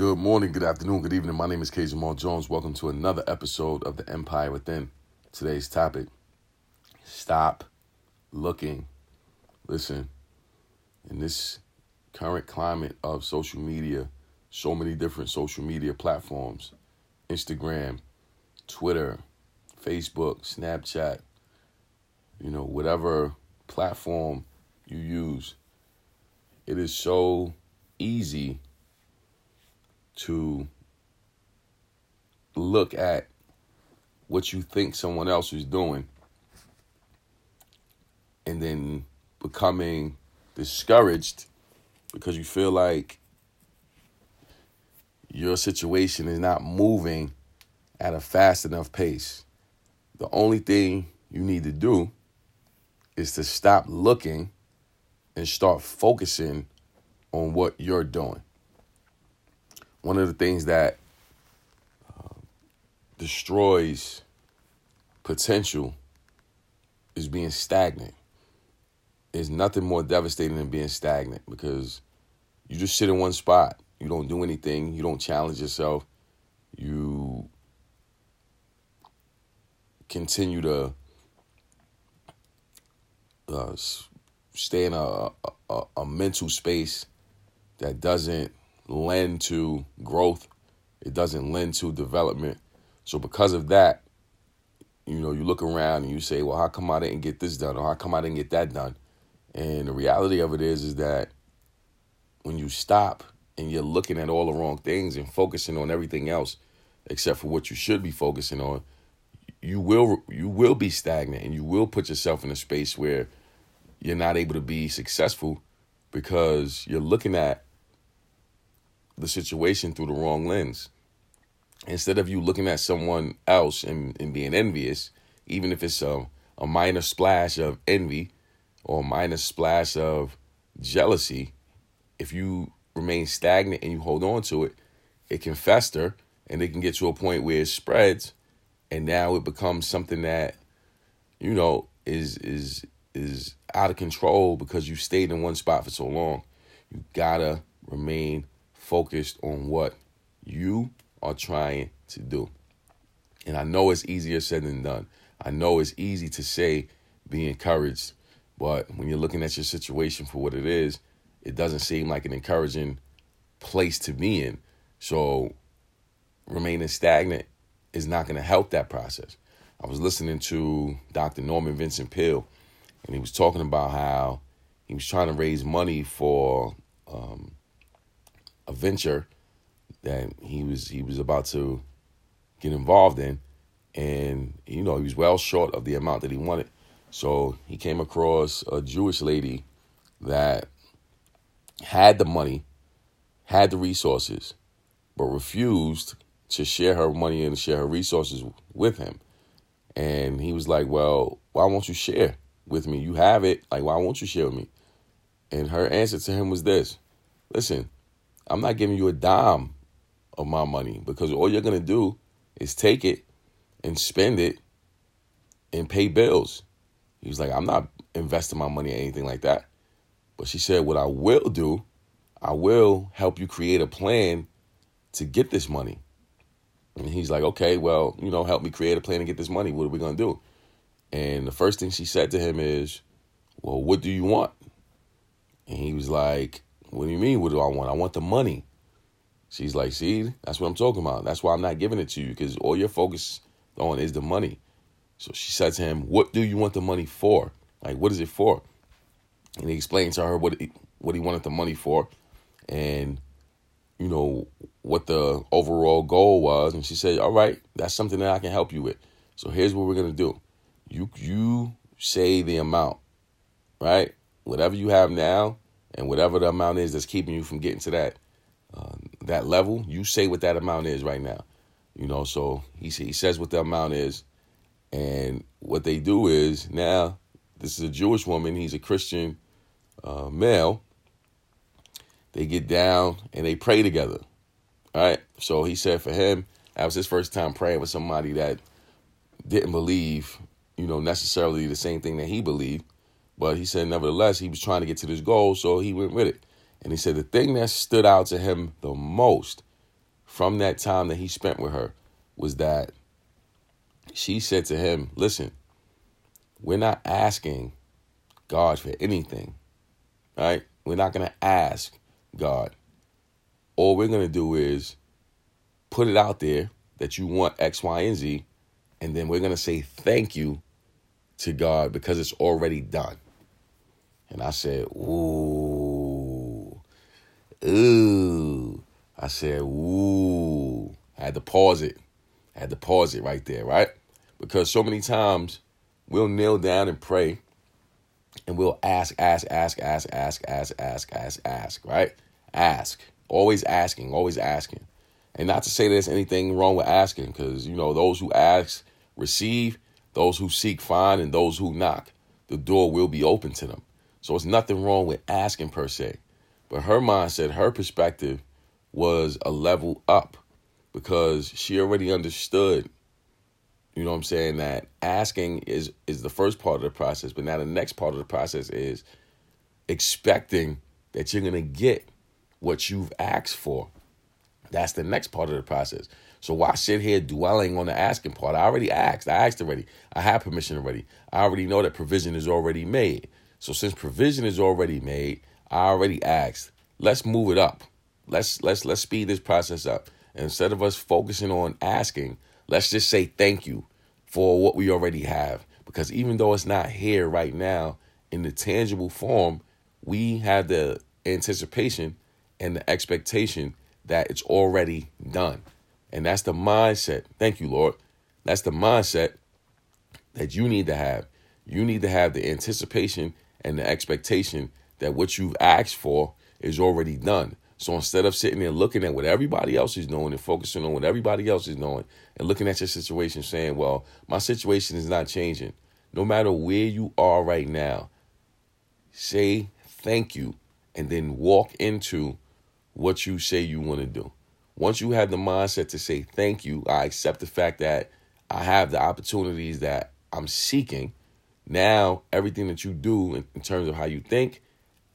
Good morning, good afternoon, good evening. My name is K. Jamal Jones. Welcome to another episode of The Empire Within. Today's topic Stop looking. Listen, in this current climate of social media, so many different social media platforms Instagram, Twitter, Facebook, Snapchat, you know, whatever platform you use, it is so easy to look at what you think someone else is doing and then becoming discouraged because you feel like your situation is not moving at a fast enough pace. The only thing you need to do is to stop looking and start focusing on what you're doing. One of the things that uh, destroys potential is being stagnant. There's nothing more devastating than being stagnant because you just sit in one spot. You don't do anything. You don't challenge yourself. You continue to uh, stay in a, a, a mental space that doesn't lend to growth. It doesn't lend to development. So because of that, you know, you look around and you say, well, how come I didn't get this done? Or how come I didn't get that done? And the reality of it is, is that when you stop and you're looking at all the wrong things and focusing on everything else except for what you should be focusing on, you will you will be stagnant and you will put yourself in a space where you're not able to be successful because you're looking at the situation through the wrong lens. Instead of you looking at someone else and, and being envious, even if it's a, a minor splash of envy or a minor splash of jealousy, if you remain stagnant and you hold on to it, it can fester and it can get to a point where it spreads and now it becomes something that, you know, is is is out of control because you stayed in one spot for so long. You gotta remain focused on what you are trying to do. And I know it's easier said than done. I know it's easy to say be encouraged, but when you're looking at your situation for what it is, it doesn't seem like an encouraging place to be in. So remaining stagnant is not going to help that process. I was listening to Dr. Norman Vincent Peale and he was talking about how he was trying to raise money for um, a venture that he was he was about to get involved in, and you know he was well short of the amount that he wanted. So he came across a Jewish lady that had the money, had the resources, but refused to share her money and share her resources with him. And he was like, "Well, why won't you share?" with me. You have it. Like, why won't you share with me? And her answer to him was this Listen, I'm not giving you a dime of my money because all you're going to do is take it and spend it and pay bills. He was like, I'm not investing my money or anything like that. But she said, What I will do, I will help you create a plan to get this money. And he's like, Okay, well, you know, help me create a plan to get this money. What are we going to do? And the first thing she said to him is, Well, what do you want? And he was like, What do you mean? What do I want? I want the money. She's like, See, that's what I'm talking about. That's why I'm not giving it to you because all you're focused on is the money. So she said to him, What do you want the money for? Like, what is it for? And he explained to her what he, what he wanted the money for and, you know, what the overall goal was. And she said, All right, that's something that I can help you with. So here's what we're to do you you say the amount, right? Whatever you have now, and whatever the amount is that's keeping you from getting to that uh, that level, you say what that amount is right now. You know, so he he says what the amount is, and what they do is now this is a Jewish woman, he's a Christian uh, male. They get down and they pray together. All right. So he said for him, that was his first time praying with somebody that didn't believe you know, necessarily the same thing that he believed. But he said, nevertheless, he was trying to get to this goal, so he went with it. And he said the thing that stood out to him the most from that time that he spent with her was that she said to him, Listen, we're not asking God for anything, right? We're not going to ask God. All we're going to do is put it out there that you want X, Y, and Z, and then we're going to say thank you to God because it's already done. And I said, Ooh, ooh. I said, Ooh. I had to pause it. I had to pause it right there, right? Because so many times we'll kneel down and pray and we'll ask, ask, ask, ask, ask, ask, ask, ask, ask, right? Ask. Always asking, always asking. And not to say there's anything wrong with asking, because, you know, those who ask receive, those who seek find, and those who knock, the door will be open to them. So it's nothing wrong with asking per se. But her mindset, her perspective was a level up because she already understood you know what I'm saying? That asking is is the first part of the process, but now the next part of the process is expecting that you're gonna get what you've asked for. That's the next part of the process. So why sit here dwelling on the asking part? I already asked. I asked already. I have permission already. I already know that provision is already made. So since provision is already made, I already asked. Let's move it up. Let's let's let's speed this process up. And instead of us focusing on asking, let's just say thank you for what we already have. Because even though it's not here right now in the tangible form, we have the anticipation and the expectation that it's already done. And that's the mindset. Thank you, Lord. That's the mindset that you need to have. You need to have the anticipation and the expectation that what you've asked for is already done. So instead of sitting there looking at what everybody else is doing and focusing on what everybody else is doing and looking at your situation saying, well, my situation is not changing. No matter where you are right now, say thank you and then walk into what you say you want to do. Once you have the mindset to say thank you, I accept the fact that I have the opportunities that I'm seeking. Now, everything that you do in, in terms of how you think,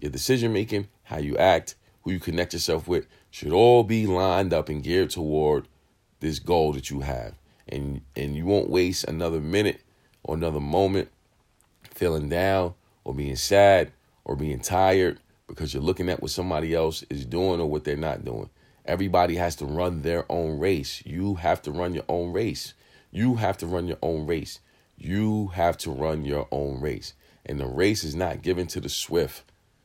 your decision making, how you act, who you connect yourself with, should all be lined up and geared toward this goal that you have. And and you won't waste another minute or another moment feeling down or being sad or being tired because you're looking at what somebody else is doing or what they're not doing. Everybody has to run their own race. You have to run your own race. You have to run your own race. You have to run your own race. And the race is not given to the swift,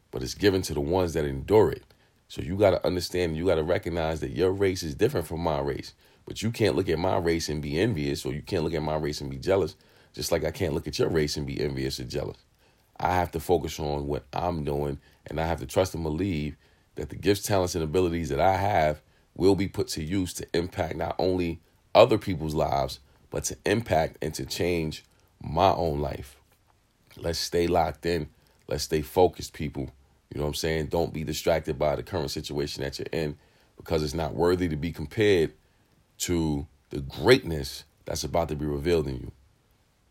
but it's given to the ones that endure it. So you got to understand, you got to recognize that your race is different from my race. But you can't look at my race and be envious, or you can't look at my race and be jealous, just like I can't look at your race and be envious or jealous. I have to focus on what I'm doing, and I have to trust and believe that the gifts, talents, and abilities that I have will be put to use to impact not only other people's lives, but to impact and to change my own life. Let's stay locked in. Let's stay focused, people. You know what I'm saying? Don't be distracted by the current situation that you're in because it's not worthy to be compared to the greatness that's about to be revealed in you.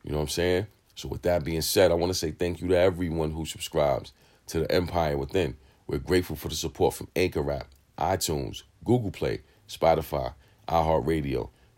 You know what I'm saying? So, with that being said, I want to say thank you to everyone who subscribes to the Empire Within. We're grateful for the support from Anchor App, iTunes, Google Play, Spotify, iHeartRadio,